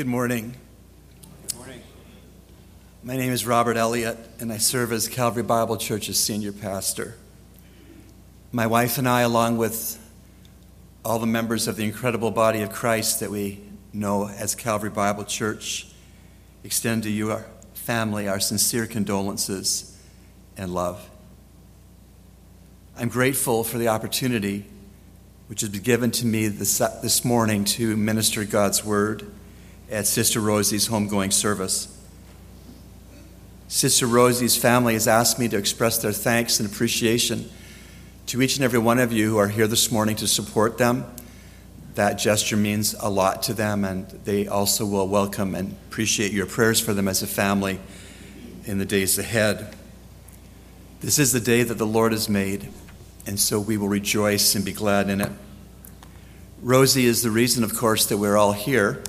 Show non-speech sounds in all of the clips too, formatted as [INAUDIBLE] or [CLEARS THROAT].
Good morning. Good morning. My name is Robert Elliott, and I serve as Calvary Bible Church's senior pastor. My wife and I, along with all the members of the incredible body of Christ that we know as Calvary Bible Church, extend to you, our family, our sincere condolences and love. I'm grateful for the opportunity which has been given to me this, this morning to minister God's word at Sister Rosie's homegoing service. Sister Rosie's family has asked me to express their thanks and appreciation to each and every one of you who are here this morning to support them. That gesture means a lot to them, and they also will welcome and appreciate your prayers for them as a family in the days ahead. This is the day that the Lord has made, and so we will rejoice and be glad in it. Rosie is the reason, of course, that we're all here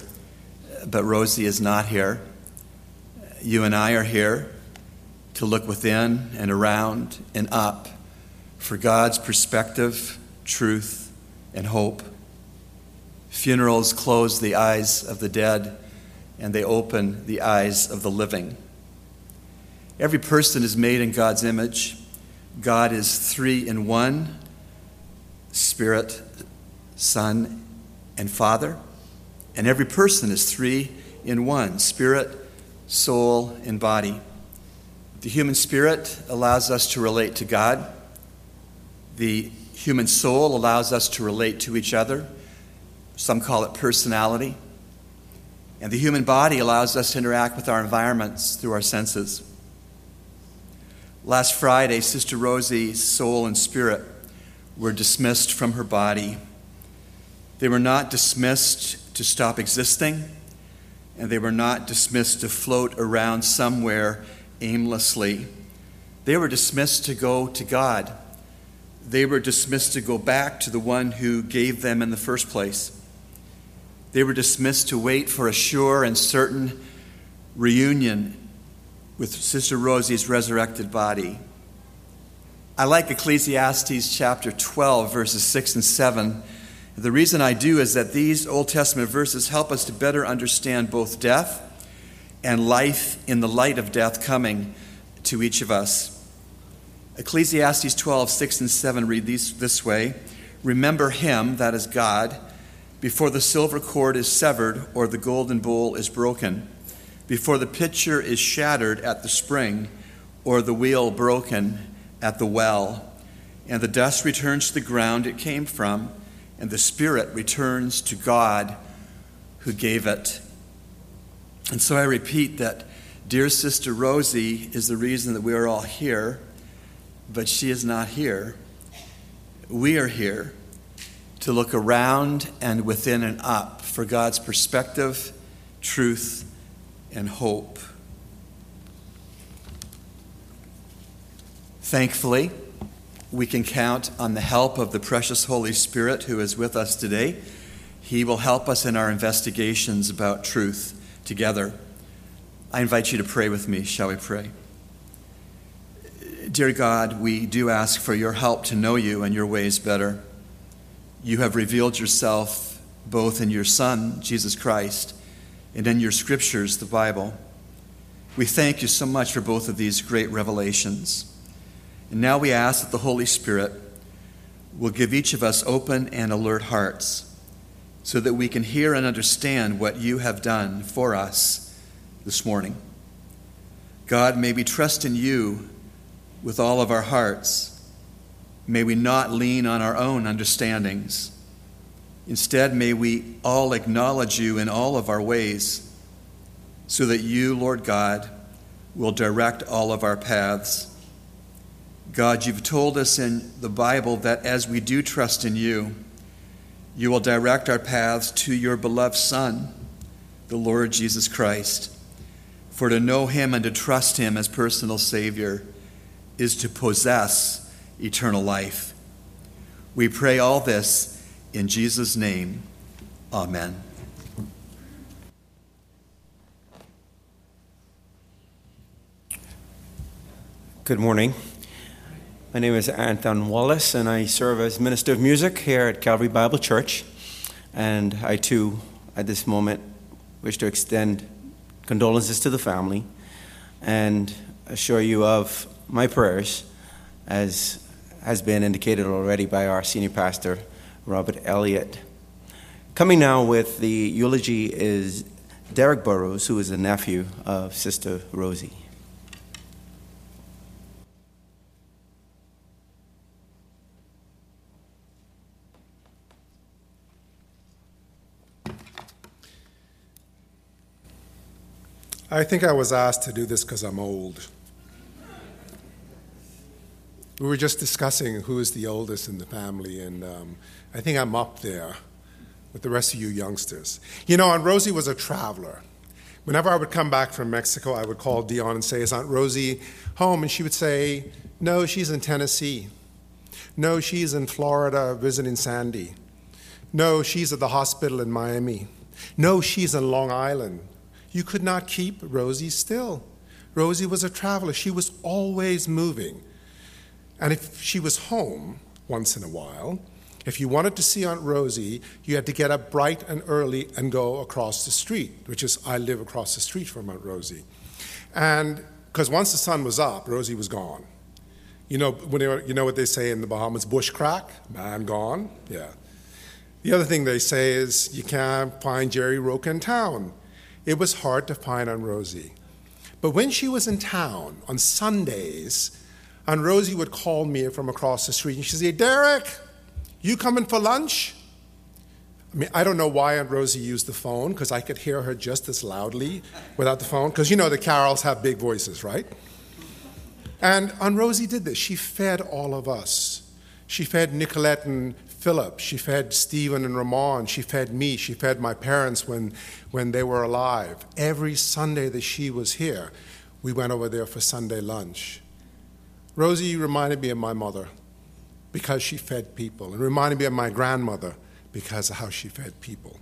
but Rosie is not here. You and I are here to look within and around and up for God's perspective, truth, and hope. Funerals close the eyes of the dead and they open the eyes of the living. Every person is made in God's image. God is three in one Spirit, Son, and Father. And every person is three in one spirit, soul, and body. The human spirit allows us to relate to God. The human soul allows us to relate to each other. Some call it personality. And the human body allows us to interact with our environments through our senses. Last Friday, Sister Rosie's soul and spirit were dismissed from her body. They were not dismissed to stop existing, and they were not dismissed to float around somewhere aimlessly. They were dismissed to go to God. They were dismissed to go back to the one who gave them in the first place. They were dismissed to wait for a sure and certain reunion with Sister Rosie's resurrected body. I like Ecclesiastes chapter 12, verses 6 and 7 the reason I do is that these Old Testament verses help us to better understand both death and life in the light of death coming to each of us. Ecclesiastes 12, 6 and 7 read these this way Remember him, that is God, before the silver cord is severed or the golden bowl is broken, before the pitcher is shattered at the spring or the wheel broken at the well, and the dust returns to the ground it came from and the Spirit returns to God who gave it. And so I repeat that dear Sister Rosie is the reason that we are all here, but she is not here. We are here to look around and within and up for God's perspective, truth, and hope. Thankfully, we can count on the help of the precious Holy Spirit who is with us today. He will help us in our investigations about truth together. I invite you to pray with me. Shall we pray? Dear God, we do ask for your help to know you and your ways better. You have revealed yourself both in your Son, Jesus Christ, and in your scriptures, the Bible. We thank you so much for both of these great revelations. And now we ask that the Holy Spirit will give each of us open and alert hearts so that we can hear and understand what you have done for us this morning. God, may we trust in you with all of our hearts. May we not lean on our own understandings. Instead, may we all acknowledge you in all of our ways so that you, Lord God, will direct all of our paths. God, you've told us in the Bible that as we do trust in you, you will direct our paths to your beloved Son, the Lord Jesus Christ. For to know him and to trust him as personal Savior is to possess eternal life. We pray all this in Jesus' name. Amen. Good morning. My name is Anton Wallace, and I serve as Minister of Music here at Calvary Bible Church. And I too, at this moment, wish to extend condolences to the family and assure you of my prayers, as has been indicated already by our senior pastor, Robert Elliott. Coming now with the eulogy is Derek Burrows, who is a nephew of Sister Rosie. I think I was asked to do this because I'm old. We were just discussing who is the oldest in the family, and um, I think I'm up there with the rest of you youngsters. You know, Aunt Rosie was a traveler. Whenever I would come back from Mexico, I would call Dion and say, Is Aunt Rosie home? And she would say, No, she's in Tennessee. No, she's in Florida visiting Sandy. No, she's at the hospital in Miami. No, she's in Long Island. You could not keep Rosie still. Rosie was a traveler. She was always moving. And if she was home once in a while, if you wanted to see Aunt Rosie, you had to get up bright and early and go across the street, which is, I live across the street from Aunt Rosie. And because once the sun was up, Rosie was gone. You know, when they, you know what they say in the Bahamas, bush crack, man gone? Yeah. The other thing they say is you can't find Jerry Roca in town it was hard to find Aunt Rosie. But when she was in town on Sundays, Aunt Rosie would call me from across the street and she'd say, Derek, you coming for lunch? I mean, I don't know why Aunt Rosie used the phone because I could hear her just as loudly without the phone because you know the Carols have big voices, right? And Aunt Rosie did this. She fed all of us. She fed Nicolette and Philip. She fed Stephen and Ramon. She fed me. She fed my parents when, when they were alive. Every Sunday that she was here, we went over there for Sunday lunch. Rosie reminded me of my mother because she fed people, and reminded me of my grandmother because of how she fed people.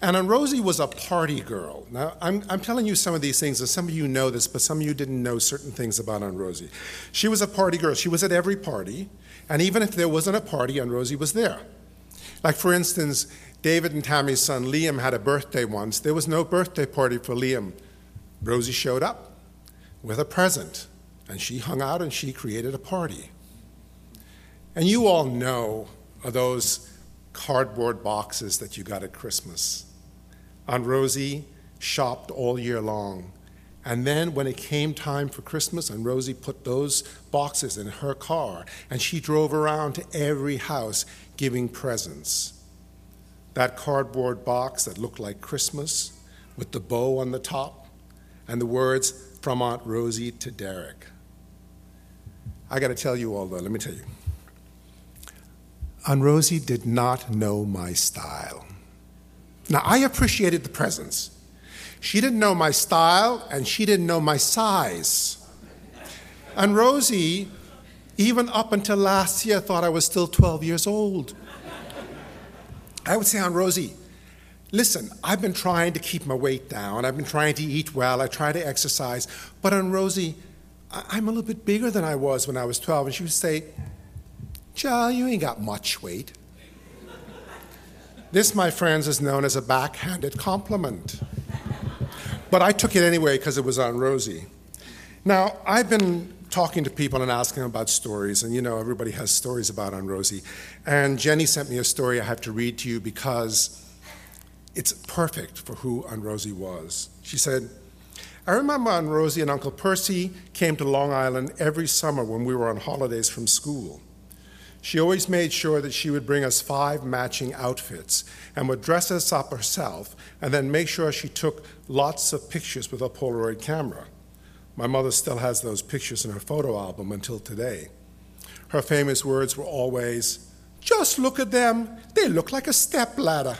And Aunt Rosie was a party girl. Now, I'm, I'm telling you some of these things, and some of you know this, but some of you didn't know certain things about Aunt Rosie. She was a party girl. She was at every party. And even if there wasn't a party, Aunt Rosie was there. Like, for instance, David and Tammy's son Liam had a birthday once. There was no birthday party for Liam. Rosie showed up with a present, and she hung out and she created a party. And you all know those cardboard boxes that you got at Christmas. Aunt Rosie shopped all year long and then when it came time for Christmas, and Rosie put those boxes in her car, and she drove around to every house giving presents. That cardboard box that looked like Christmas with the bow on the top and the words from Aunt Rosie to Derek. I got to tell you all though, let me tell you. Aunt Rosie did not know my style. Now, I appreciated the presents. She didn't know my style and she didn't know my size. And Rosie, even up until last year, thought I was still 12 years old. I would say, Aunt Rosie, listen, I've been trying to keep my weight down. I've been trying to eat well. I try to exercise. But Aunt Rosie, I'm a little bit bigger than I was when I was 12. And she would say, Joe, you ain't got much weight. This, my friends, is known as a backhanded compliment. But I took it anyway because it was on Rosie. Now, I've been talking to people and asking them about stories, and you know, everybody has stories about Aunt Rosie. And Jenny sent me a story I have to read to you because it's perfect for who Aunt Rosie was. She said, I remember Aunt Rosie and Uncle Percy came to Long Island every summer when we were on holidays from school. She always made sure that she would bring us five matching outfits and would dress us up herself and then make sure she took lots of pictures with a Polaroid camera. My mother still has those pictures in her photo album until today. Her famous words were always, Just look at them, they look like a step ladder.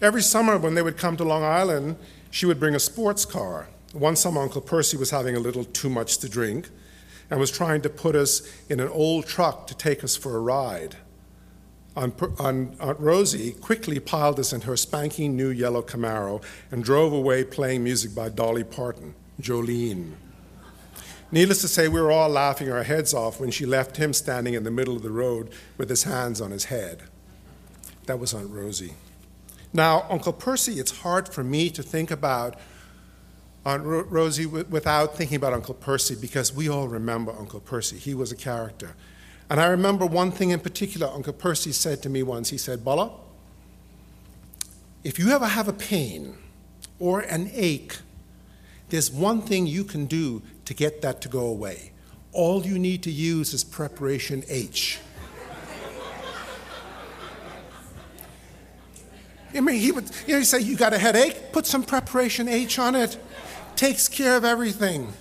Every summer when they would come to Long Island, she would bring a sports car. One summer, Uncle Percy was having a little too much to drink and was trying to put us in an old truck to take us for a ride. Aunt, Aunt Rosie quickly piled us in her spanking new yellow Camaro and drove away playing music by Dolly Parton, Jolene. Needless to say, we were all laughing our heads off when she left him standing in the middle of the road with his hands on his head. That was Aunt Rosie. Now, Uncle Percy, it's hard for me to think about Aunt Ro- Rosie without thinking about Uncle Percy because we all remember Uncle Percy. He was a character. And I remember one thing in particular Uncle Percy said to me once. He said, Bolla, if you ever have a pain or an ache, there's one thing you can do to get that to go away. All you need to use is preparation H. [LAUGHS] I mean, he would you know, he say, You got a headache? Put some preparation H on it. Takes care of everything.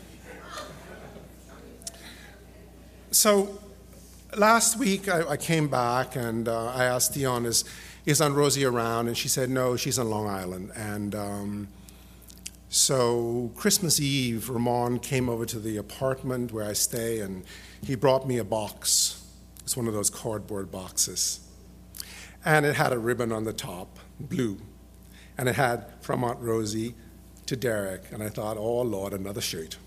So last week I, I came back and uh, I asked Dion, is, is Aunt Rosie around? And she said, No, she's on Long Island. And um, so Christmas Eve, Ramon came over to the apartment where I stay and he brought me a box. It's one of those cardboard boxes. And it had a ribbon on the top blue. And it had from Aunt Rosie to Derek. And I thought, oh Lord, another shirt.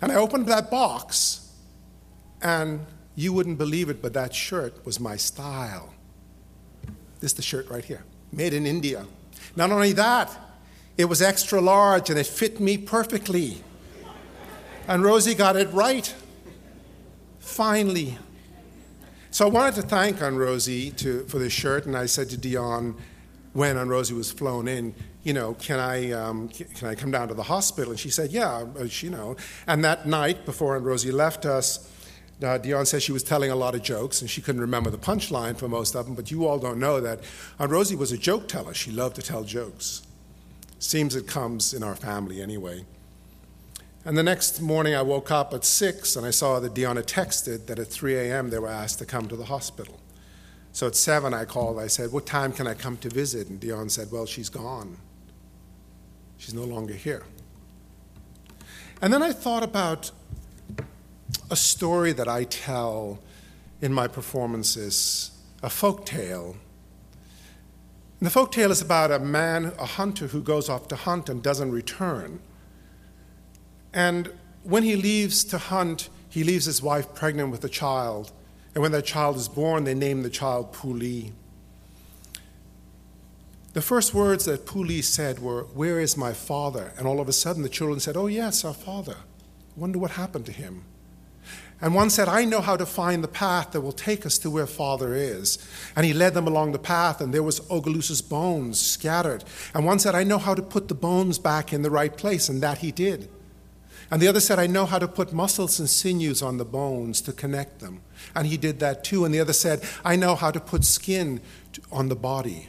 And I opened that box, and you wouldn't believe it, but that shirt was my style. This is the shirt right here, made in India. Not only that, it was extra large and it fit me perfectly. And Rosie got it right. Finally, so I wanted to thank Aunt Rosie to, for this shirt, and I said to Dion when Aunt Rosie was flown in, you know, can I, um, can I come down to the hospital? And she said, yeah, you know. And that night, before Aunt Rosie left us, uh, Dion said she was telling a lot of jokes, and she couldn't remember the punchline for most of them, but you all don't know that Aunt Rosie was a joke teller. She loved to tell jokes. Seems it comes in our family anyway. And the next morning, I woke up at 6 and I saw that Deanna texted that at 3 a.m. they were asked to come to the hospital. So at 7, I called. I said, What time can I come to visit? And Dion said, Well, she's gone. She's no longer here. And then I thought about a story that I tell in my performances, a folk tale. And the folk tale is about a man, a hunter, who goes off to hunt and doesn't return. And when he leaves to hunt, he leaves his wife pregnant with a child. And when that child is born, they name the child Puli. The first words that Puli said were, Where is my father? And all of a sudden the children said, Oh, yes, our father. Wonder what happened to him. And one said, I know how to find the path that will take us to where Father is. And he led them along the path, and there was Ogaloussa's bones scattered. And one said, I know how to put the bones back in the right place, and that he did. And the other said, I know how to put muscles and sinews on the bones to connect them. And he did that too. And the other said, I know how to put skin on the body.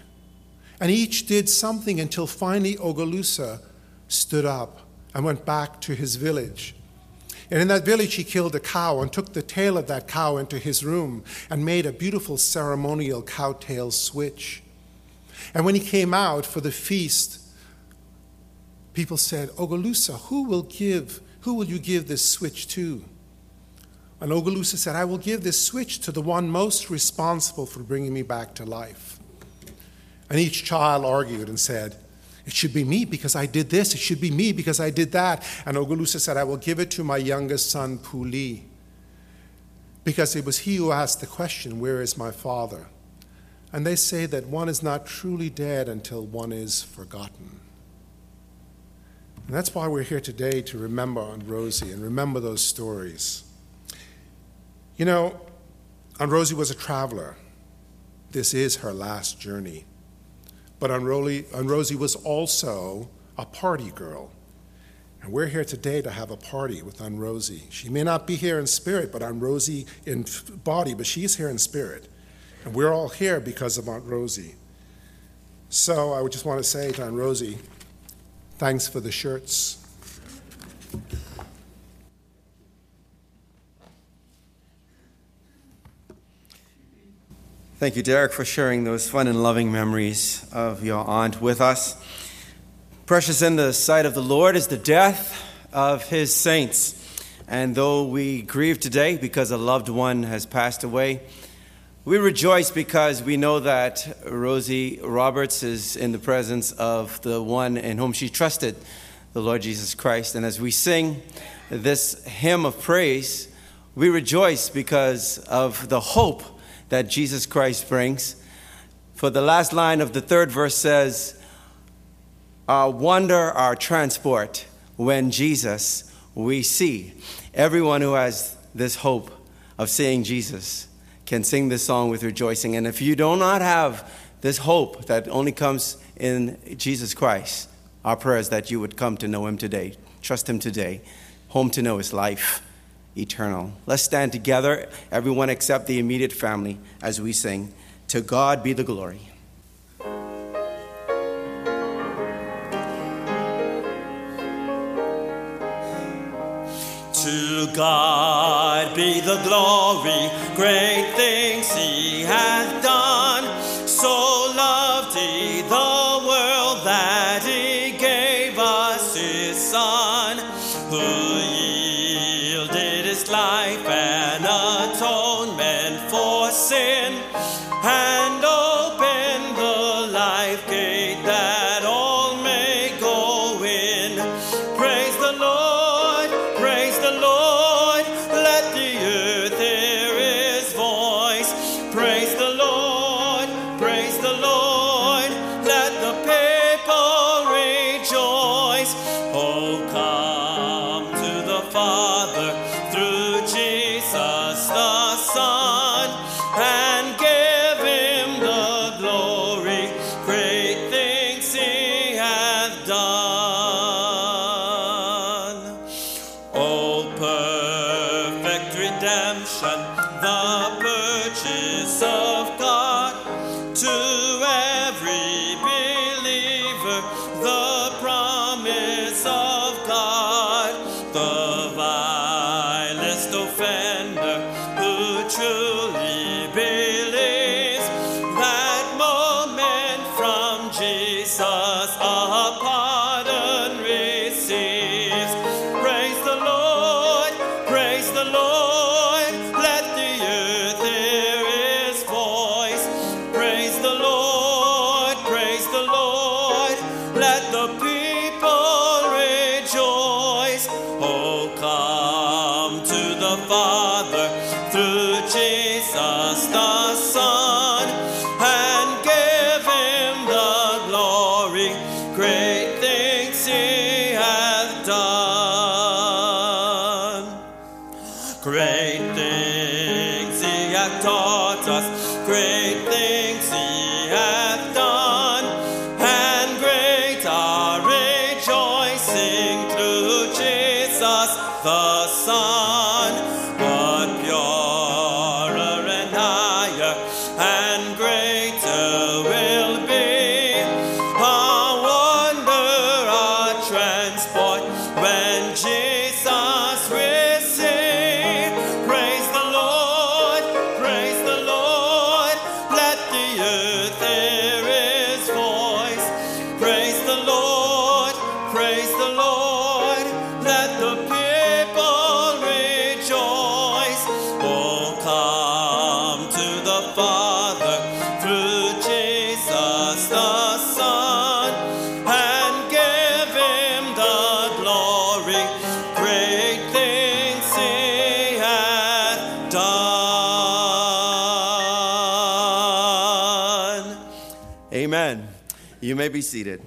And each did something until finally Ogaloussa stood up and went back to his village. And in that village, he killed a cow and took the tail of that cow into his room and made a beautiful ceremonial cow tail switch. And when he came out for the feast, people said, Ogaloussa, who will give who will you give this switch to? And Ogaloussa said, I will give this switch to the one most responsible for bringing me back to life. And each child argued and said, It should be me because I did this. It should be me because I did that. And Ogaloussa said, I will give it to my youngest son, Puli, because it was he who asked the question, Where is my father? And they say that one is not truly dead until one is forgotten. And that's why we're here today to remember Aunt Rosie and remember those stories. You know, Aunt Rosie was a traveler. This is her last journey. But Aunt Rosie, was also a party girl. And we're here today to have a party with Aunt Rosie. She may not be here in spirit, but Aunt Rosie in body, but she's here in spirit. And we're all here because of Aunt Rosie. So I would just want to say to Aunt Rosie, Thanks for the shirts. Thank you, Derek, for sharing those fun and loving memories of your aunt with us. Precious in the sight of the Lord is the death of his saints. And though we grieve today because a loved one has passed away, we rejoice because we know that Rosie Roberts is in the presence of the one in whom she trusted, the Lord Jesus Christ. And as we sing this hymn of praise, we rejoice because of the hope that Jesus Christ brings. For the last line of the third verse says, Our wonder, our transport, when Jesus we see. Everyone who has this hope of seeing Jesus can sing this song with rejoicing. And if you do not have this hope that only comes in Jesus Christ, our prayer is that you would come to know him today, trust him today, home to know his life eternal. Let's stand together, everyone except the immediate family, as we sing, To God be the glory. To God be the glory, great things He hath done. Great things be seated.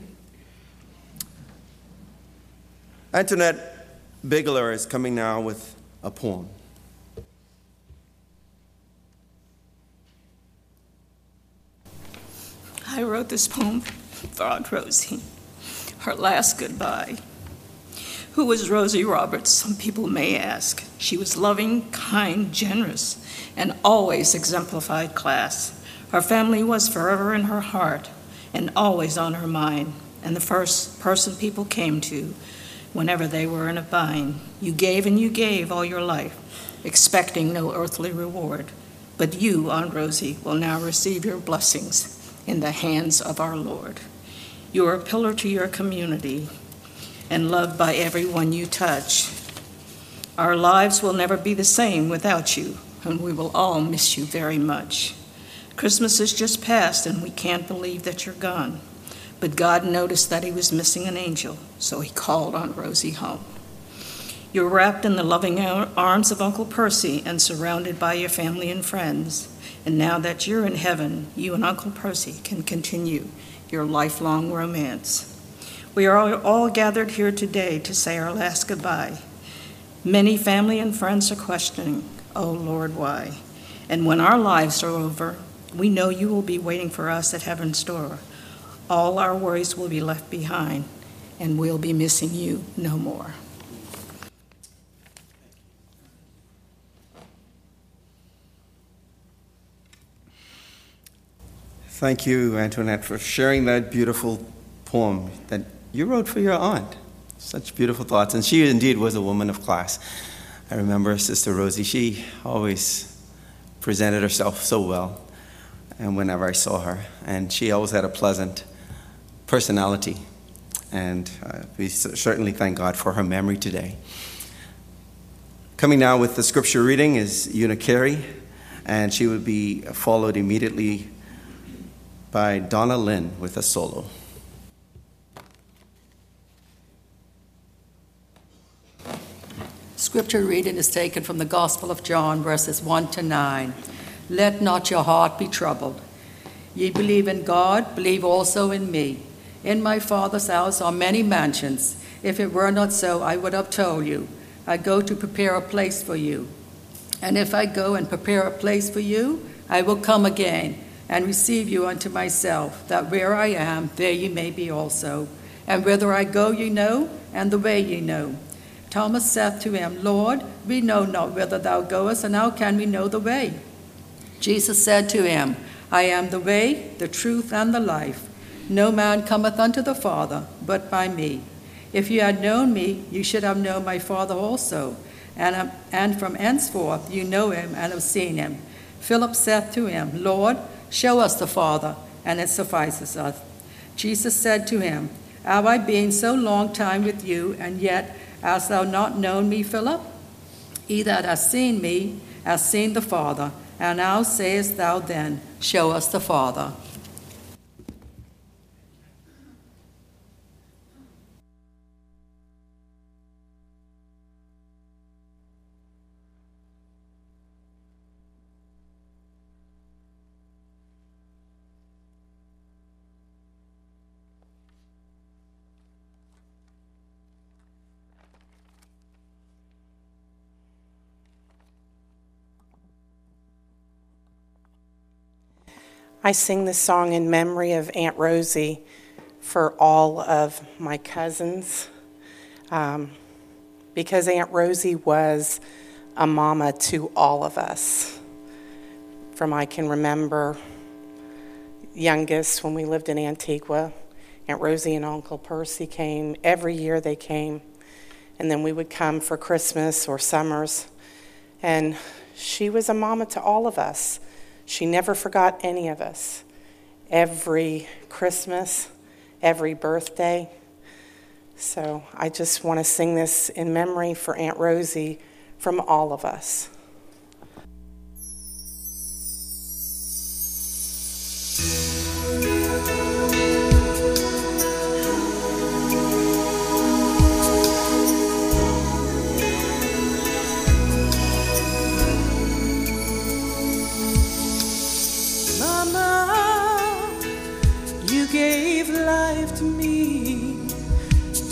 Antoinette Bigler is coming now with a poem. I wrote this poem for Aunt Rosie, her last goodbye. Who was Rosie Roberts? Some people may ask. She was loving, kind, generous, and always exemplified class. Her family was forever in her heart and always on her mind, and the first person people came to whenever they were in a bind. You gave and you gave all your life, expecting no earthly reward. But you, Aunt Rosie, will now receive your blessings in the hands of our Lord. You are a pillar to your community and loved by everyone you touch. Our lives will never be the same without you, and we will all miss you very much. Christmas is just past, and we can't believe that you're gone. But God noticed that He was missing an angel, so He called on Rosie home. You're wrapped in the loving arms of Uncle Percy and surrounded by your family and friends. And now that you're in heaven, you and Uncle Percy can continue your lifelong romance. We are all gathered here today to say our last goodbye. Many family and friends are questioning, Oh Lord, why? And when our lives are over, we know you will be waiting for us at heaven's door. All our worries will be left behind, and we'll be missing you no more. Thank you, Antoinette, for sharing that beautiful poem that you wrote for your aunt. Such beautiful thoughts. And she indeed was a woman of class. I remember Sister Rosie, she always presented herself so well and whenever I saw her. And she always had a pleasant personality. And uh, we certainly thank God for her memory today. Coming now with the scripture reading is Una Carey, and she will be followed immediately by Donna Lynn with a solo. Scripture reading is taken from the Gospel of John, verses 1 to 9. Let not your heart be troubled. Ye believe in God, believe also in me. In my Father's house are many mansions. If it were not so, I would have told you. I go to prepare a place for you. And if I go and prepare a place for you, I will come again and receive you unto myself, that where I am, there ye may be also. And whither I go, ye know, and the way ye know. Thomas saith to him, Lord, we know not whither thou goest, and how can we know the way? Jesus said to him, I am the way, the truth, and the life. No man cometh unto the Father but by me. If you had known me, you should have known my Father also. And, um, and from henceforth you know him and have seen him. Philip saith to him, Lord, show us the Father, and it suffices us. Jesus said to him, Have I been so long time with you, and yet Hast thou not known me, Philip? He that has seen me hath seen the Father. And now sayest thou then, Show us the Father. I sing this song in memory of Aunt Rosie for all of my cousins um, because Aunt Rosie was a mama to all of us. From I can remember youngest when we lived in Antigua, Aunt Rosie and Uncle Percy came. Every year they came. And then we would come for Christmas or summers. And she was a mama to all of us. She never forgot any of us. Every Christmas, every birthday. So I just want to sing this in memory for Aunt Rosie from all of us.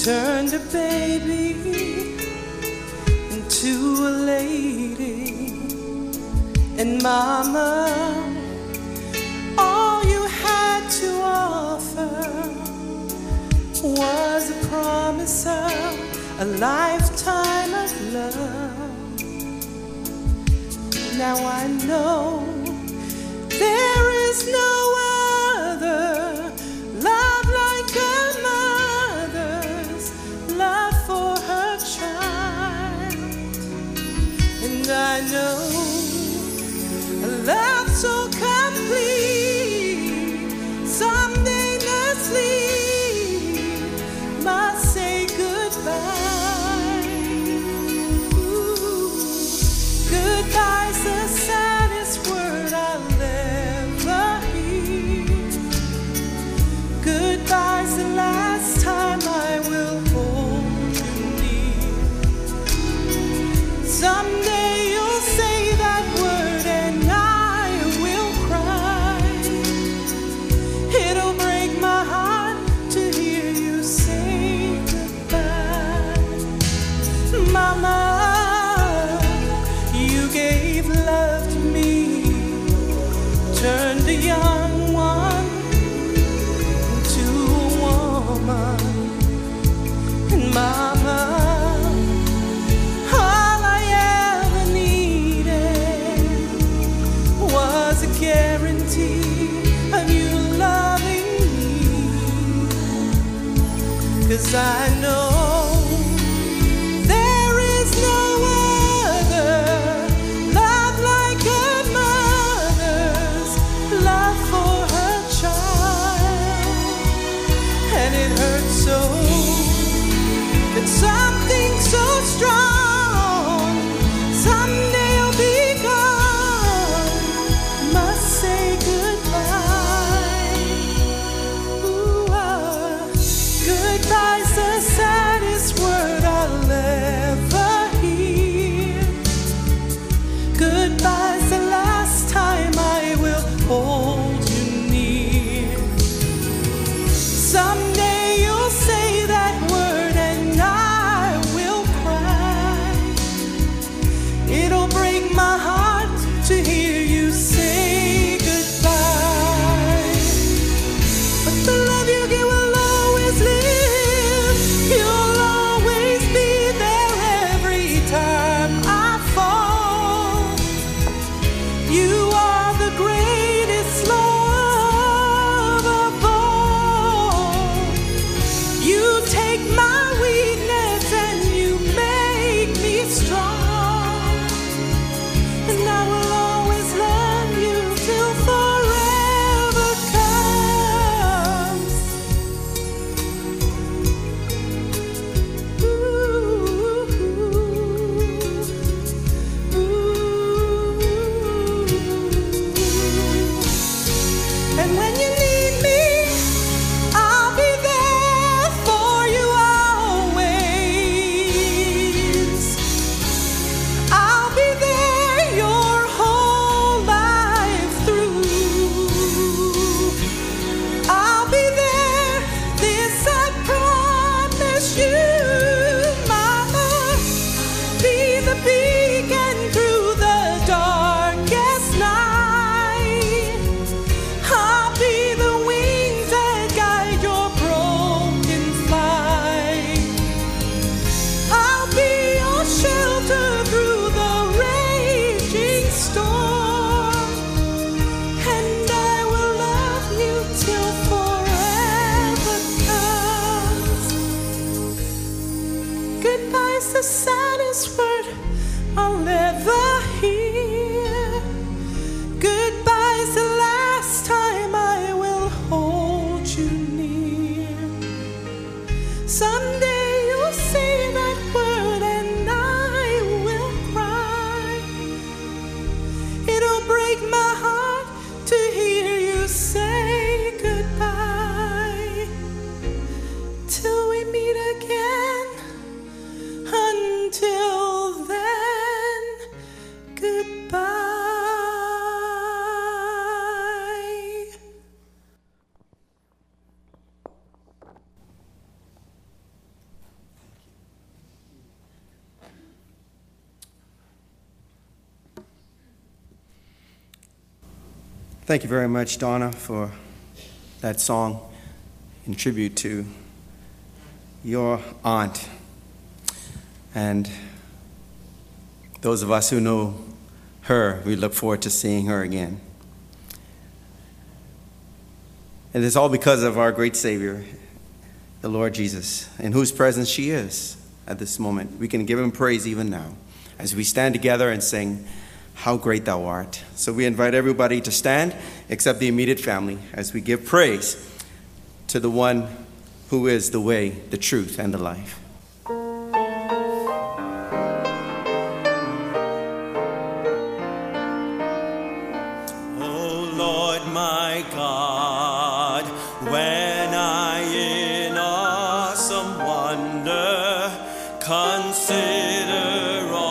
Turned a baby into a lady. And mama, all you had to offer was a promise of a lifetime of love. Now I know there is no I inside Thank you very much, Donna, for that song in tribute to your aunt. And those of us who know her, we look forward to seeing her again. And it's all because of our great Savior, the Lord Jesus, in whose presence she is at this moment. We can give him praise even now as we stand together and sing how great thou art. So we invite everybody to stand, except the immediate family, as we give praise to the one who is the way, the truth, and the life. Oh Lord, my God, when I in awesome wonder consider all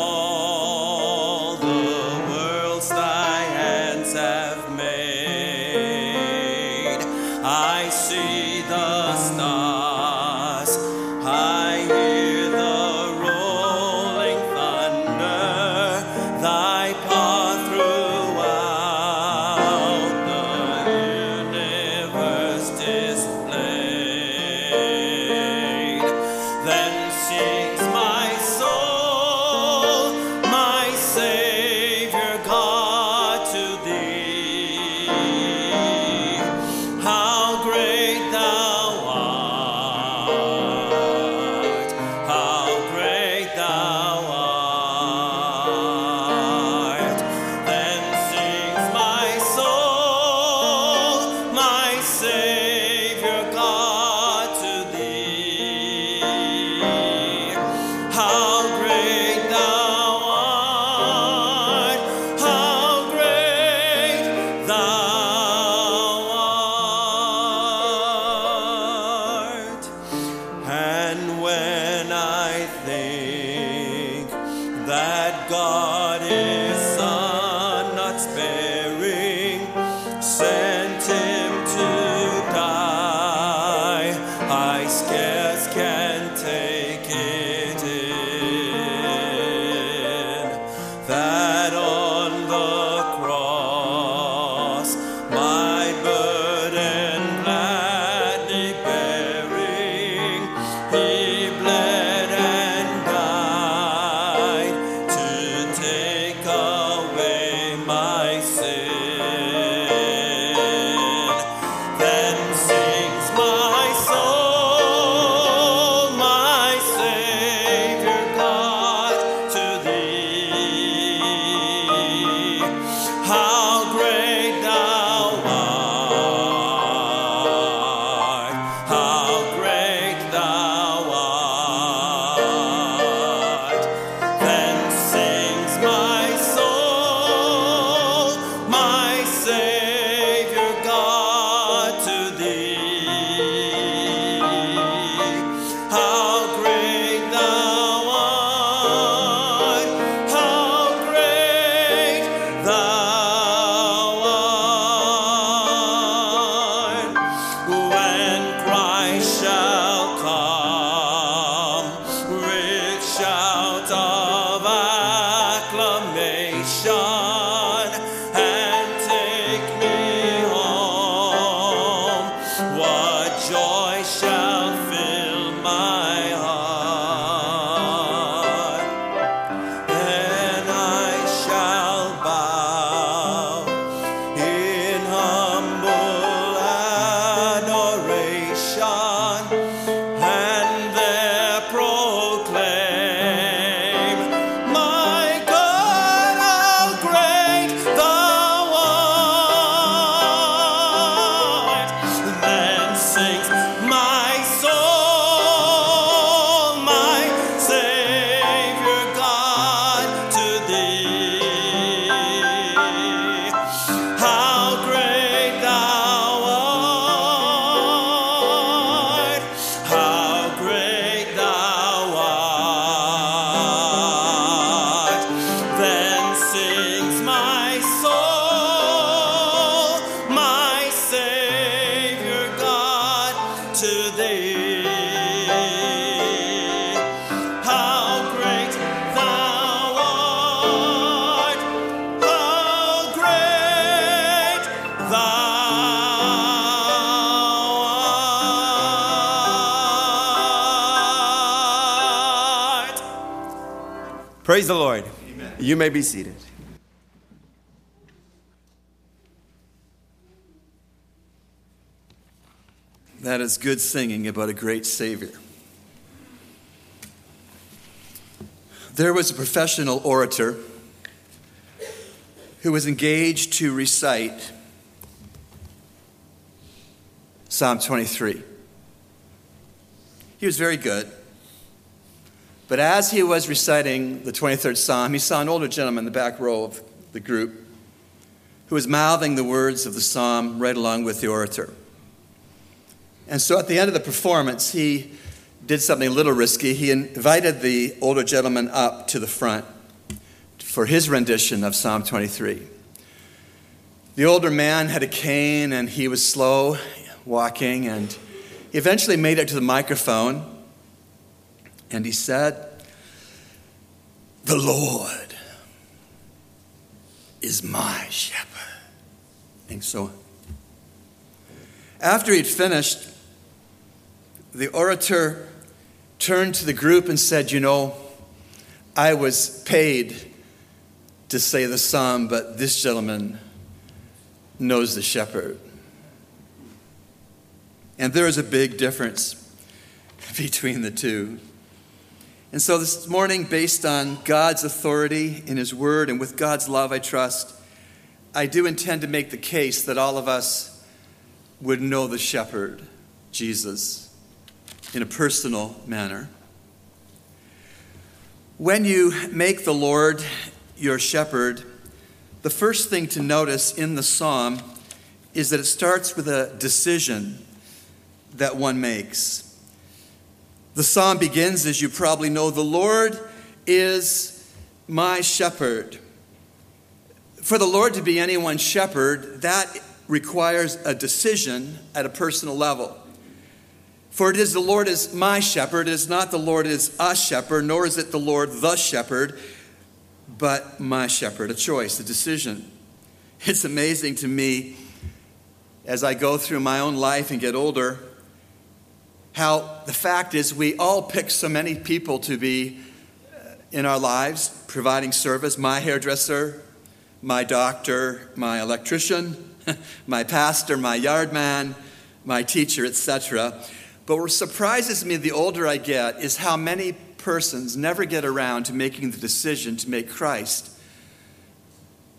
Praise the Lord. Amen. You may be seated. That is good singing about a great Savior. There was a professional orator who was engaged to recite Psalm 23. He was very good. But as he was reciting the 23rd Psalm, he saw an older gentleman in the back row of the group who was mouthing the words of the psalm right along with the orator. And so at the end of the performance, he did something a little risky. He invited the older gentleman up to the front for his rendition of Psalm 23. The older man had a cane and he was slow walking, and he eventually made it to the microphone and he said, The Lord is my shepherd. And so, after he'd finished, the orator turned to the group and said, You know, I was paid to say the psalm, but this gentleman knows the shepherd. And there is a big difference [LAUGHS] between the two. And so this morning, based on God's authority in His Word and with God's love, I trust, I do intend to make the case that all of us would know the shepherd, Jesus, in a personal manner. When you make the Lord your shepherd, the first thing to notice in the psalm is that it starts with a decision that one makes. The psalm begins, as you probably know, the Lord is my shepherd. For the Lord to be anyone's shepherd, that requires a decision at a personal level. For it is the Lord is my shepherd, it is not the Lord is a shepherd, nor is it the Lord the shepherd, but my shepherd, a choice, a decision. It's amazing to me as I go through my own life and get older how the fact is we all pick so many people to be uh, in our lives providing service my hairdresser, my doctor, my electrician, [LAUGHS] my pastor, my yard man, my teacher, etc. But what surprises me the older I get is how many persons never get around to making the decision to make Christ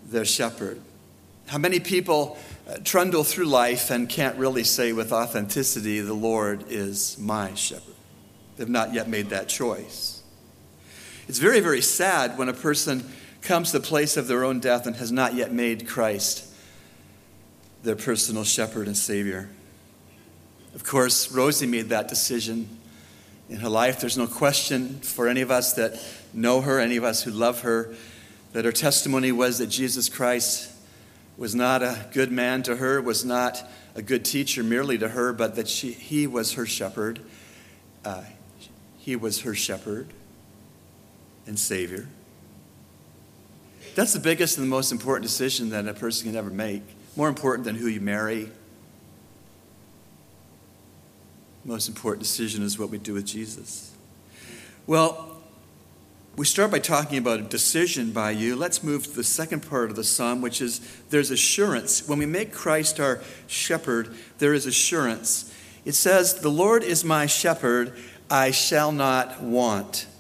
their shepherd. How many people Uh, trundle through life and can't really say with authenticity, The Lord is my shepherd. They've not yet made that choice. It's very, very sad when a person comes to the place of their own death and has not yet made Christ their personal shepherd and savior. Of course, Rosie made that decision in her life. There's no question for any of us that know her, any of us who love her, that her testimony was that Jesus Christ was not a good man to her, was not a good teacher merely to her, but that she, he was her shepherd. Uh, he was her shepherd and Savior. That's the biggest and the most important decision that a person can ever make. More important than who you marry. Most important decision is what we do with Jesus. Well, we start by talking about a decision by you. Let's move to the second part of the psalm, which is there's assurance. When we make Christ our shepherd, there is assurance. It says, The Lord is my shepherd, I shall not want. [LAUGHS]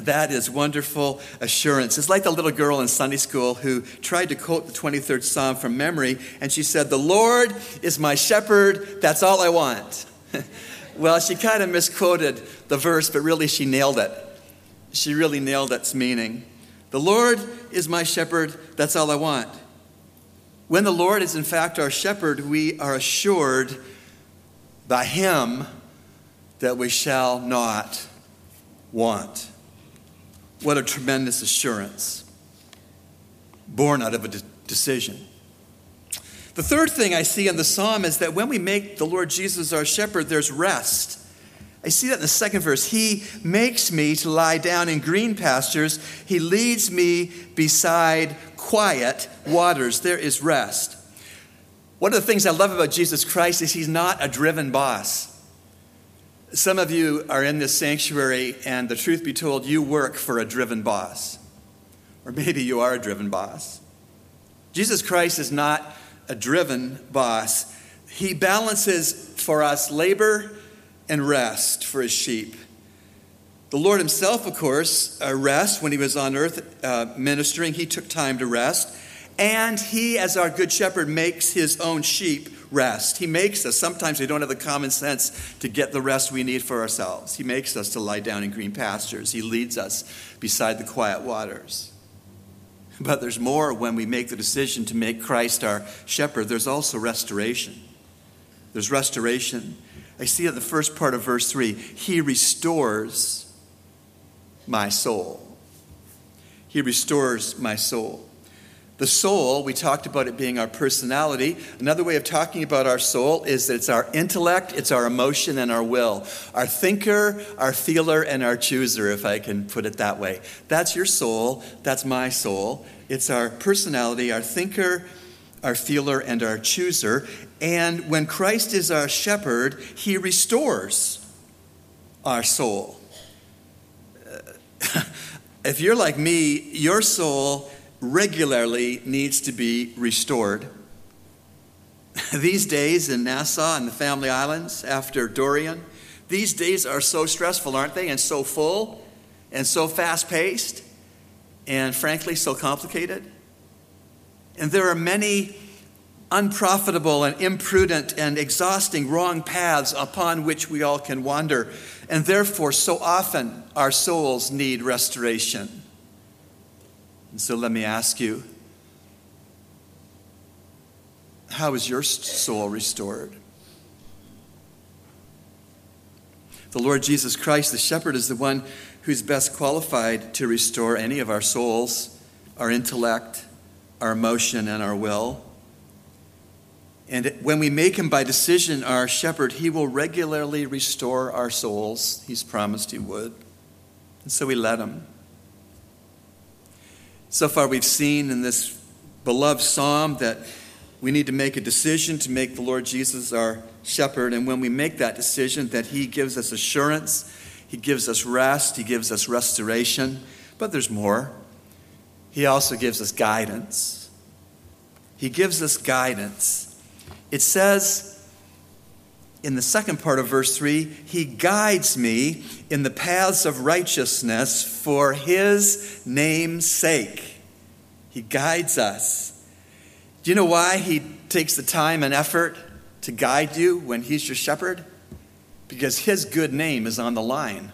That is wonderful assurance. It's like the little girl in Sunday school who tried to quote the 23rd Psalm from memory, and she said, The Lord is my shepherd, that's all I want. [LAUGHS] well, she kind of misquoted the verse, but really she nailed it. She really nailed its meaning. The Lord is my shepherd, that's all I want. When the Lord is in fact our shepherd, we are assured by Him that we shall not want. What a tremendous assurance, born out of a de- decision. The third thing I see in the psalm is that when we make the Lord Jesus our shepherd, there's rest. I see that in the second verse. He makes me to lie down in green pastures, He leads me beside quiet waters. There is rest. One of the things I love about Jesus Christ is He's not a driven boss. Some of you are in this sanctuary, and the truth be told, you work for a driven boss. Or maybe you are a driven boss. Jesus Christ is not a driven boss. He balances for us labor and rest for his sheep. The Lord himself, of course, uh, rest when he was on earth uh, ministering. He took time to rest. And he, as our good shepherd, makes his own sheep rest. He makes us, sometimes we don't have the common sense to get the rest we need for ourselves. He makes us to lie down in green pastures. He leads us beside the quiet waters. But there's more when we make the decision to make Christ our shepherd. There's also restoration. There's restoration. I see at the first part of verse 3 He restores my soul. He restores my soul. The soul, we talked about it being our personality. Another way of talking about our soul is that it's our intellect, it's our emotion, and our will. Our thinker, our feeler, and our chooser, if I can put it that way. That's your soul, that's my soul. It's our personality, our thinker, our feeler, and our chooser. And when Christ is our shepherd, he restores our soul. Uh, [LAUGHS] if you're like me, your soul regularly needs to be restored. [LAUGHS] These days in Nassau and the Family Islands after Dorian, these days are so stressful, aren't they? And so full and so fast paced and frankly so complicated. And there are many unprofitable and imprudent and exhausting wrong paths upon which we all can wander. And therefore, so often our souls need restoration. And so let me ask you how is your soul restored? The Lord Jesus Christ, the shepherd, is the one who's best qualified to restore any of our souls, our intellect, our emotion, and our will. And when we make him by decision our shepherd, he will regularly restore our souls. He's promised he would. And so we let him. So far, we've seen in this beloved psalm that we need to make a decision to make the Lord Jesus our shepherd. And when we make that decision, that He gives us assurance, He gives us rest, He gives us restoration. But there's more. He also gives us guidance. He gives us guidance. It says, in the second part of verse 3, He guides me in the paths of righteousness for His name's sake. He guides us. Do you know why He takes the time and effort to guide you when He's your shepherd? Because His good name is on the line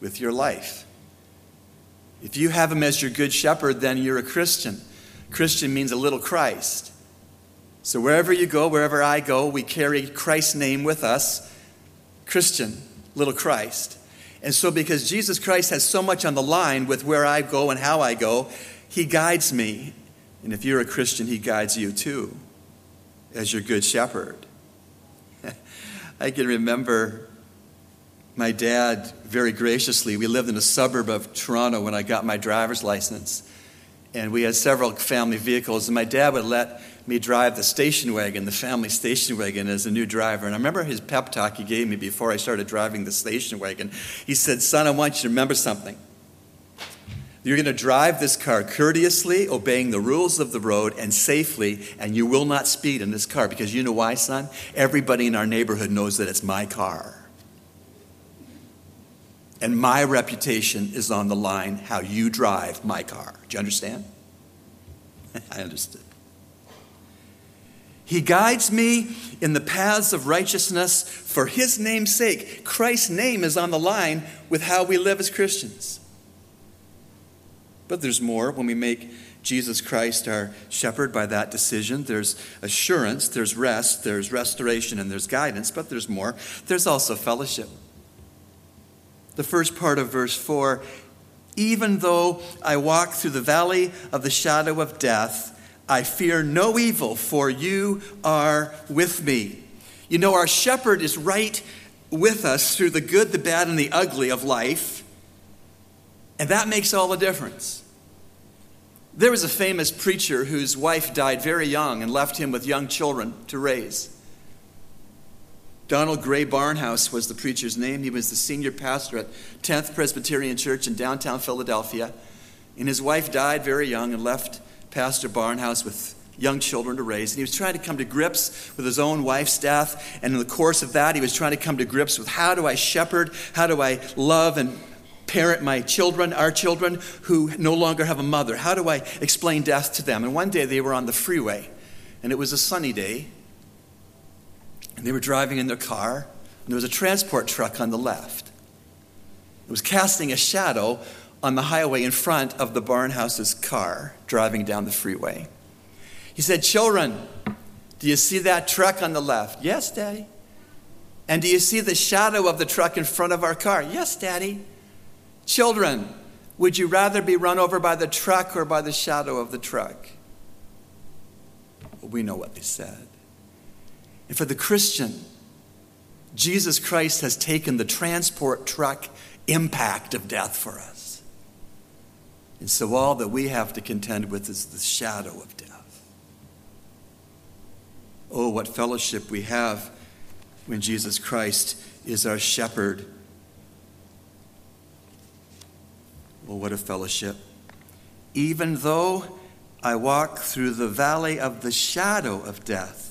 with your life. If you have Him as your good shepherd, then you're a Christian. Christian means a little Christ. So wherever you go, wherever I go, we carry Christ's name with us Christian, little Christ. And so, because Jesus Christ has so much on the line with where I go and how I go, He guides me. And if you're a Christian, He guides you too, as your good shepherd. [LAUGHS] I can remember my dad very graciously. We lived in a suburb of Toronto when I got my driver's license. And we had several family vehicles, and my dad would let me drive the station wagon, the family station wagon, as a new driver. And I remember his pep talk he gave me before I started driving the station wagon. He said, Son, I want you to remember something. You're going to drive this car courteously, obeying the rules of the road, and safely, and you will not speed in this car because you know why, son? Everybody in our neighborhood knows that it's my car. And my reputation is on the line how you drive my car. Do you understand? [LAUGHS] I understood. He guides me in the paths of righteousness for his name's sake. Christ's name is on the line with how we live as Christians. But there's more when we make Jesus Christ our shepherd by that decision. There's assurance, there's rest, there's restoration, and there's guidance, but there's more. There's also fellowship. The first part of verse 4 even though I walk through the valley of the shadow of death, I fear no evil, for you are with me. You know, our shepherd is right with us through the good, the bad, and the ugly of life, and that makes all the difference. There was a famous preacher whose wife died very young and left him with young children to raise. Donald Grey Barnhouse was the preacher's name. He was the senior pastor at 10th Presbyterian Church in downtown Philadelphia. And his wife died very young and left Pastor Barnhouse with young children to raise. And he was trying to come to grips with his own wife's death. And in the course of that, he was trying to come to grips with how do I shepherd, how do I love and parent my children, our children who no longer have a mother? How do I explain death to them? And one day they were on the freeway, and it was a sunny day. And they were driving in their car, and there was a transport truck on the left. It was casting a shadow on the highway in front of the Barnhouse's car driving down the freeway. He said, Children, do you see that truck on the left? Yes, Daddy. And do you see the shadow of the truck in front of our car? Yes, Daddy. Children, would you rather be run over by the truck or by the shadow of the truck? We know what they said. And for the Christian, Jesus Christ has taken the transport truck impact of death for us. And so all that we have to contend with is the shadow of death. Oh, what fellowship we have when Jesus Christ is our shepherd. Oh, what a fellowship. Even though I walk through the valley of the shadow of death,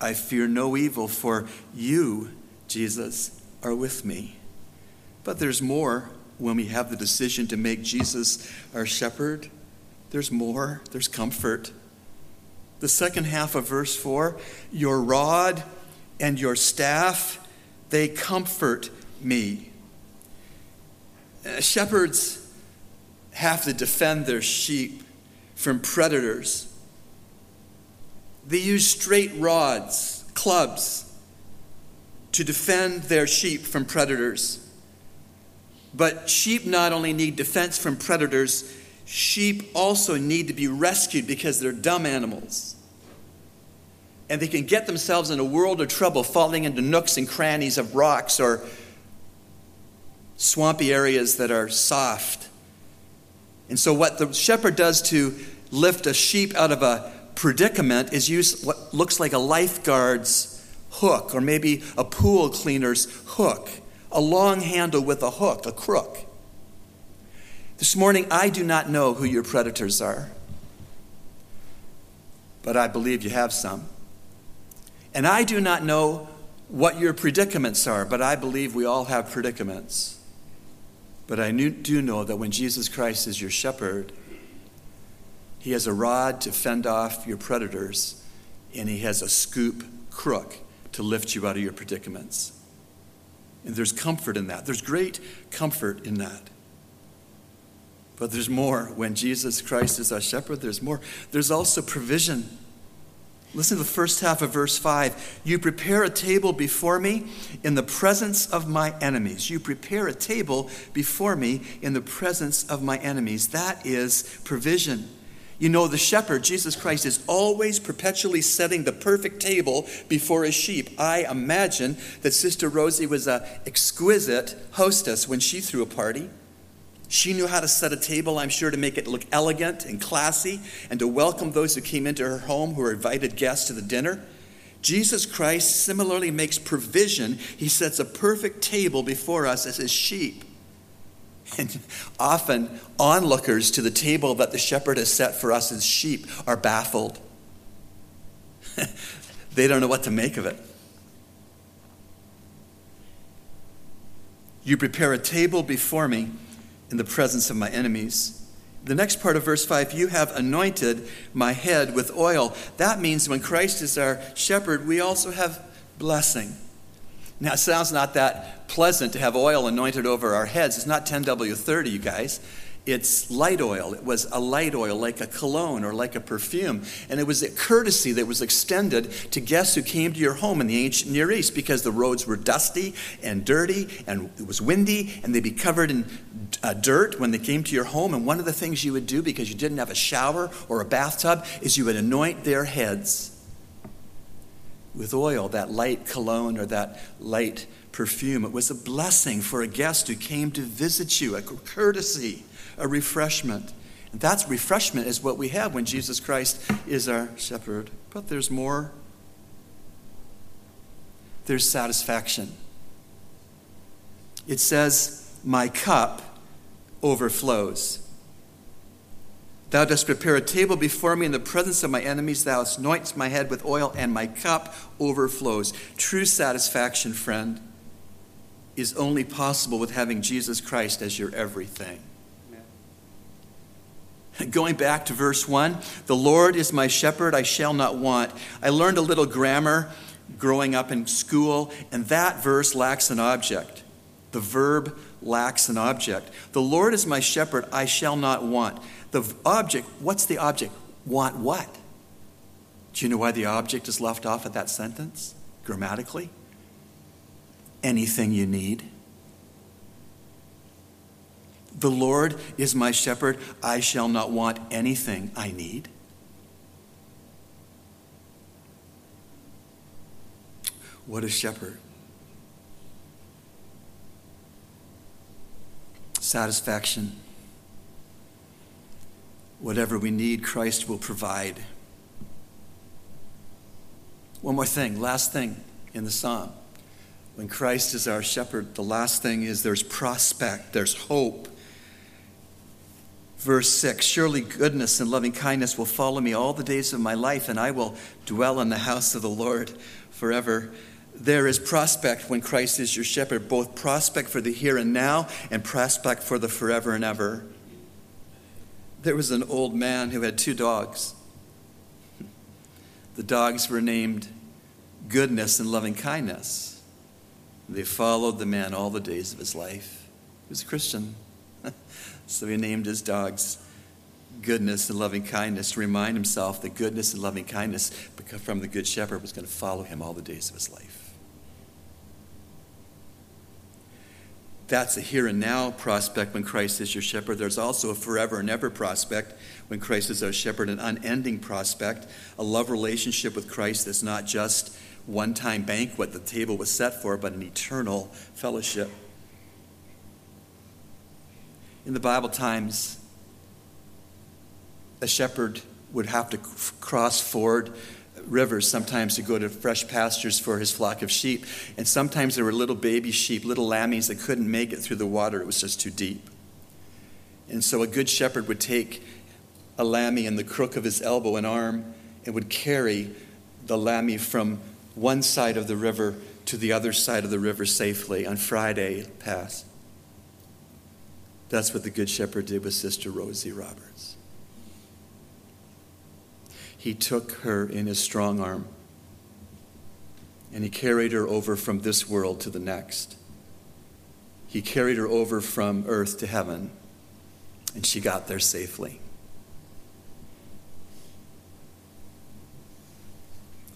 I fear no evil, for you, Jesus, are with me. But there's more when we have the decision to make Jesus our shepherd, there's more, there's comfort. The second half of verse 4 Your rod and your staff, they comfort me. Uh, shepherds have to defend their sheep from predators. They use straight rods, clubs, to defend their sheep from predators. But sheep not only need defense from predators, sheep also need to be rescued because they're dumb animals. And they can get themselves in a world of trouble falling into nooks and crannies of rocks or swampy areas that are soft. And so, what the shepherd does to lift a sheep out of a predicament is use what looks like a lifeguard's hook or maybe a pool cleaner's hook, a long handle with a hook, a crook. This morning, I do not know who your predators are, but I believe you have some. And I do not know what your predicaments are, but I believe we all have predicaments. But I do know that when Jesus Christ is your shepherd, he has a rod to fend off your predators, and he has a scoop crook to lift you out of your predicaments. And there's comfort in that. There's great comfort in that. But there's more. When Jesus Christ is our shepherd, there's more. There's also provision. Listen to the first half of verse 5. You prepare a table before me in the presence of my enemies. You prepare a table before me in the presence of my enemies. That is provision. You know, the shepherd, Jesus Christ, is always perpetually setting the perfect table before his sheep. I imagine that Sister Rosie was an exquisite hostess when she threw a party. She knew how to set a table, I'm sure, to make it look elegant and classy and to welcome those who came into her home who were invited guests to the dinner. Jesus Christ similarly makes provision. He sets a perfect table before us as his sheep. And often, onlookers to the table that the shepherd has set for us as sheep are baffled. [LAUGHS] they don't know what to make of it. You prepare a table before me in the presence of my enemies. The next part of verse 5 you have anointed my head with oil. That means when Christ is our shepherd, we also have blessing. Now, it sounds not that pleasant to have oil anointed over our heads. It's not 10W30, you guys. It's light oil. It was a light oil, like a cologne or like a perfume. And it was a courtesy that was extended to guests who came to your home in the ancient Near East because the roads were dusty and dirty and it was windy and they'd be covered in uh, dirt when they came to your home. And one of the things you would do because you didn't have a shower or a bathtub is you would anoint their heads with oil, that light cologne or that light perfume. It was a blessing for a guest who came to visit you, a courtesy, a refreshment. And that's refreshment is what we have when Jesus Christ is our shepherd. But there's more. There's satisfaction. It says, My cup overflows. Thou dost prepare a table before me in the presence of my enemies. Thou anointest my head with oil, and my cup overflows. True satisfaction, friend, is only possible with having Jesus Christ as your everything. Going back to verse 1, the Lord is my shepherd, I shall not want. I learned a little grammar growing up in school, and that verse lacks an object. The verb lacks an object. The Lord is my shepherd, I shall not want. The object, what's the object? Want what? Do you know why the object is left off of that sentence grammatically? Anything you need. The Lord is my shepherd, I shall not want anything I need. What a shepherd. Satisfaction. Whatever we need, Christ will provide. One more thing, last thing in the psalm. When Christ is our shepherd, the last thing is there's prospect, there's hope. Verse 6 Surely goodness and loving kindness will follow me all the days of my life, and I will dwell in the house of the Lord forever. There is prospect when Christ is your shepherd, both prospect for the here and now and prospect for the forever and ever. There was an old man who had two dogs. The dogs were named Goodness and Loving Kindness. They followed the man all the days of his life. He was a Christian. [LAUGHS] so he named his dogs Goodness and Loving Kindness to remind himself that goodness and loving kindness from the Good Shepherd was going to follow him all the days of his life. That's a here and now prospect when Christ is your shepherd. There's also a forever and ever prospect when Christ is our shepherd, an unending prospect, a love relationship with Christ that's not just one time banquet the table was set for, but an eternal fellowship. In the Bible times, a shepherd would have to cross ford rivers sometimes to go to fresh pastures for his flock of sheep. And sometimes there were little baby sheep, little lammies that couldn't make it through the water, it was just too deep. And so a good shepherd would take a lammy in the crook of his elbow and arm and would carry the lammy from one side of the river to the other side of the river safely on Friday past. That's what the Good Shepherd did with Sister Rosie Roberts. He took her in his strong arm and he carried her over from this world to the next. He carried her over from earth to heaven, and she got there safely.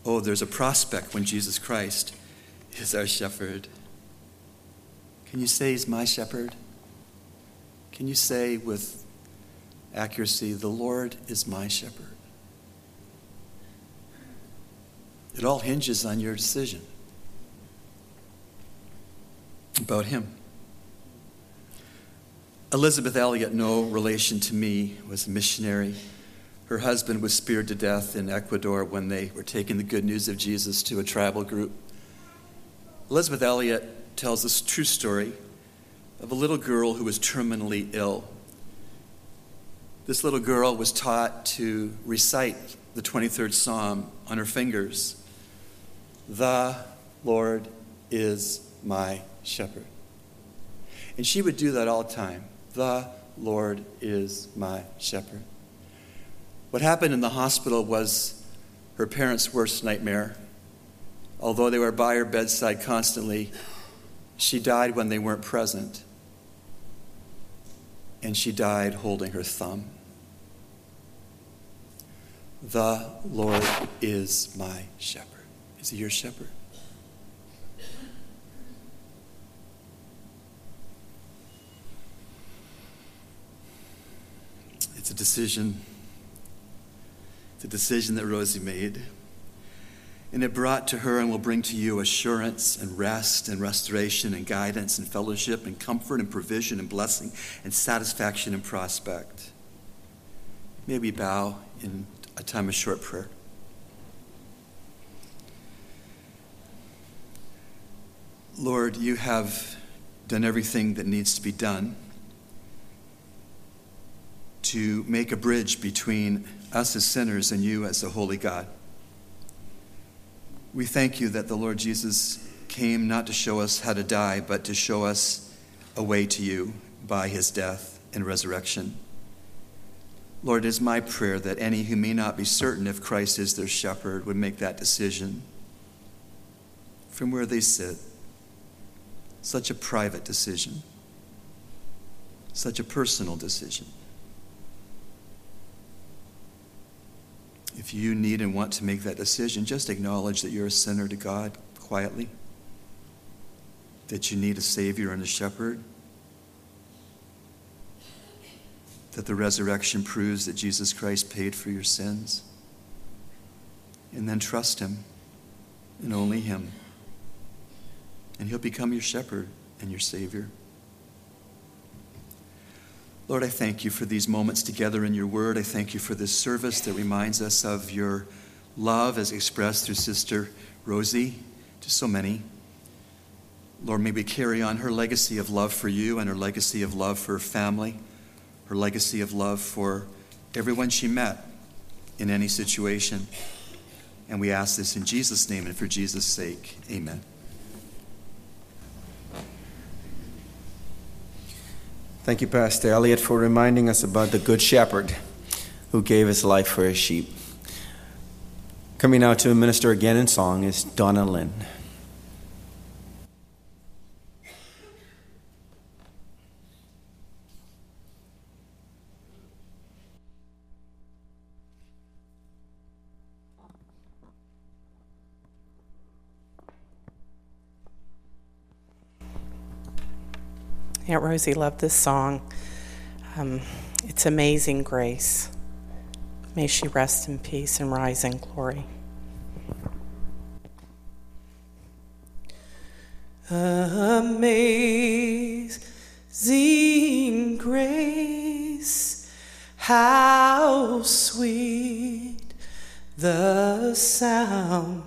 Oh, there's a prospect when Jesus Christ is our shepherd. Can you say he's my shepherd? Can you say with accuracy, the Lord is my shepherd? It all hinges on your decision about him. Elizabeth Elliot, no relation to me, was a missionary. Her husband was speared to death in Ecuador when they were taking the good news of Jesus to a tribal group. Elizabeth Elliot tells this true story of a little girl who was terminally ill. This little girl was taught to recite the 23rd Psalm on her fingers The Lord is my shepherd. And she would do that all the time. The Lord is my shepherd. What happened in the hospital was her parents' worst nightmare. Although they were by her bedside constantly, she died when they weren't present. And she died holding her thumb. The Lord is my shepherd. Is he your shepherd? It's a decision. It's a decision that Rosie made. And it brought to her and will bring to you assurance and rest and restoration and guidance and fellowship and comfort and provision and blessing and satisfaction and prospect. May we bow in a time of short prayer. Lord, you have done everything that needs to be done to make a bridge between us as sinners and you as a holy God. We thank you that the Lord Jesus came not to show us how to die, but to show us a way to you by his death and resurrection. Lord, it is my prayer that any who may not be certain if Christ is their shepherd would make that decision from where they sit. Such a private decision, such a personal decision. If you need and want to make that decision, just acknowledge that you're a sinner to God quietly, that you need a Savior and a shepherd, that the resurrection proves that Jesus Christ paid for your sins, and then trust Him and only Him. And He'll become your shepherd and your Savior. Lord, I thank you for these moments together in your word. I thank you for this service that reminds us of your love as expressed through Sister Rosie to so many. Lord, may we carry on her legacy of love for you and her legacy of love for her family, her legacy of love for everyone she met in any situation. And we ask this in Jesus' name and for Jesus' sake. Amen. Thank you, Pastor Elliot, for reminding us about the Good Shepherd who gave his life for his sheep. Coming now to minister again in song is Donna Lynn. Aunt Rosie loved this song. Um, it's Amazing Grace. May she rest in peace and rise in glory. Amazing grace, how sweet the sound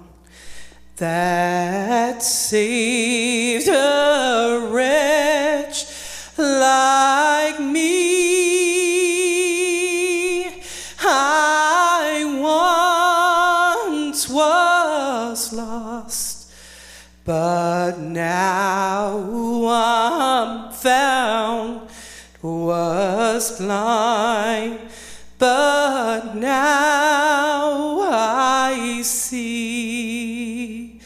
that saved a wretch Was blind, but now I see.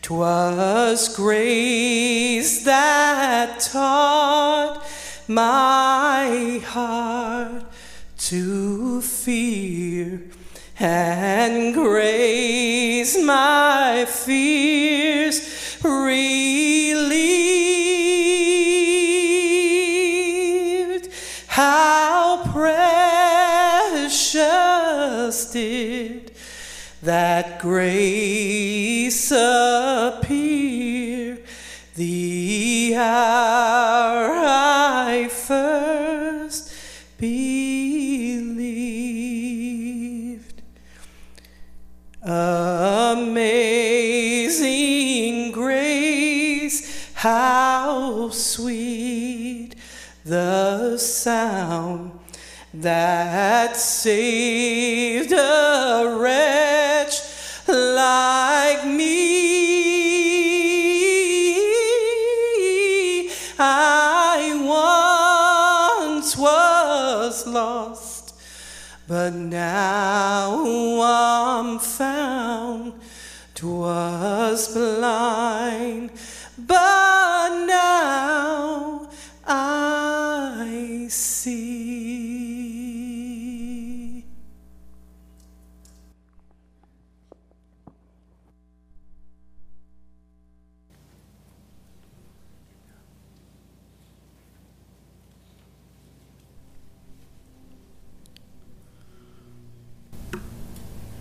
'Twas grace that taught my heart to fear, and grace my fears grace appear the hour I first believed. Amazing grace, how sweet the sound that saved a wretch 'Twas blind, but now I see.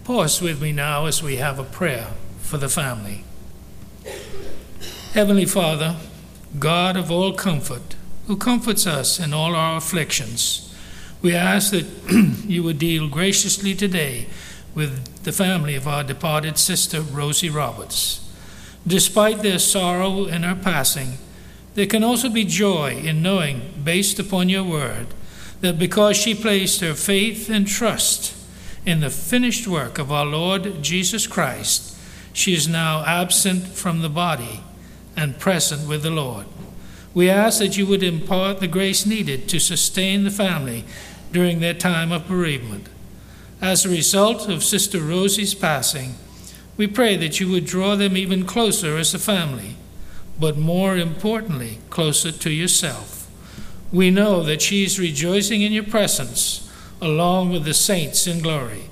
Pause with me now as we have a prayer for the family. Heavenly Father, God of all comfort, who comforts us in all our afflictions, we ask that [CLEARS THROAT] you would deal graciously today with the family of our departed sister, Rosie Roberts. Despite their sorrow in her passing, there can also be joy in knowing, based upon your word, that because she placed her faith and trust in the finished work of our Lord Jesus Christ, she is now absent from the body and present with the Lord. We ask that you would impart the grace needed to sustain the family during their time of bereavement. As a result of Sister Rosie's passing, we pray that you would draw them even closer as a family, but more importantly, closer to yourself. We know that she is rejoicing in your presence along with the saints in glory.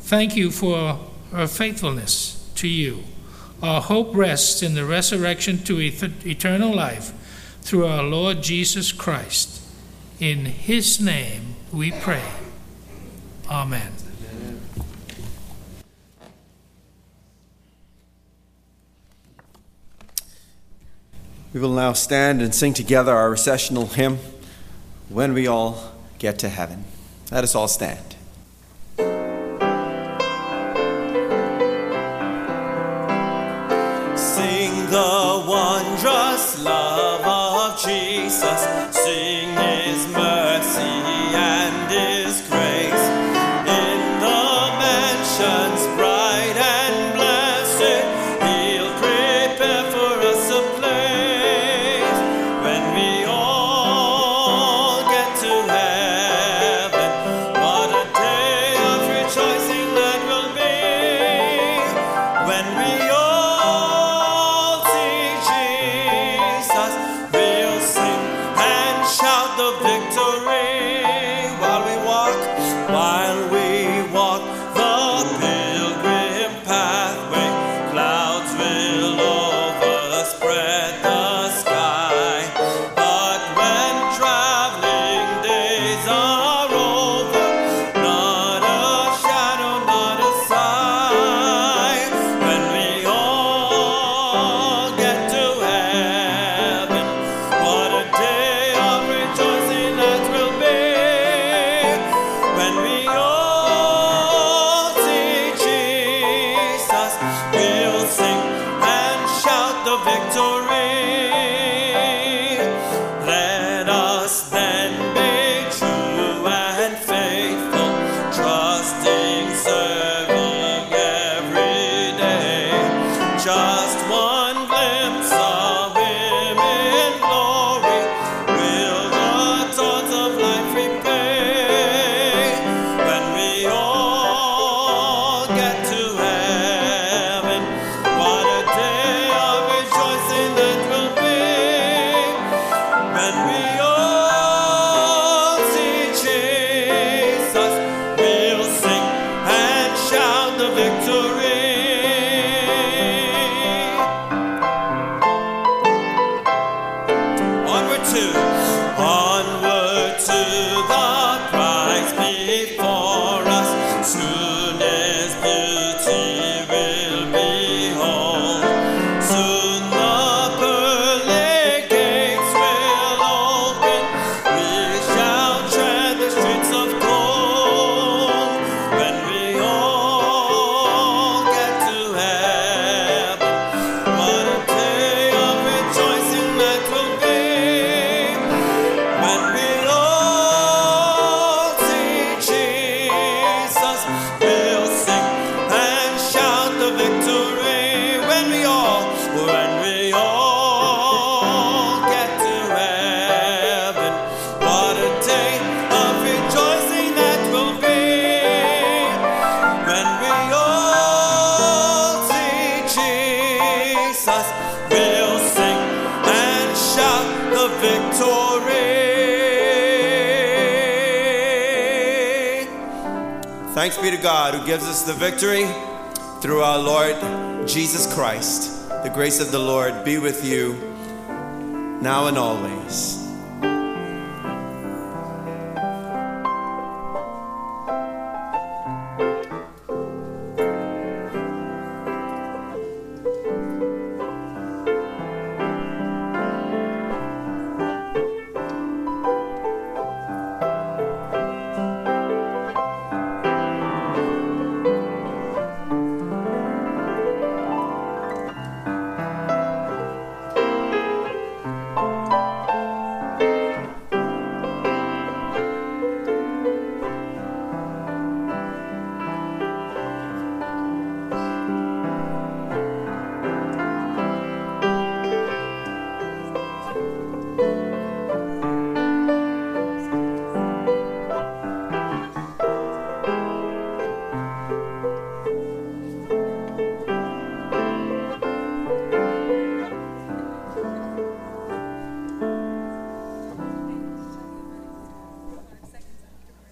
Thank you for her faithfulness to you. Our hope rests in the resurrection to eternal life through our Lord Jesus Christ. In his name we pray. Amen. We will now stand and sing together our recessional hymn, When We All Get to Heaven. Let us all stand. Wondrous love of Jesus. Sing God who gives us the victory through our Lord Jesus Christ. The grace of the Lord be with you now and always.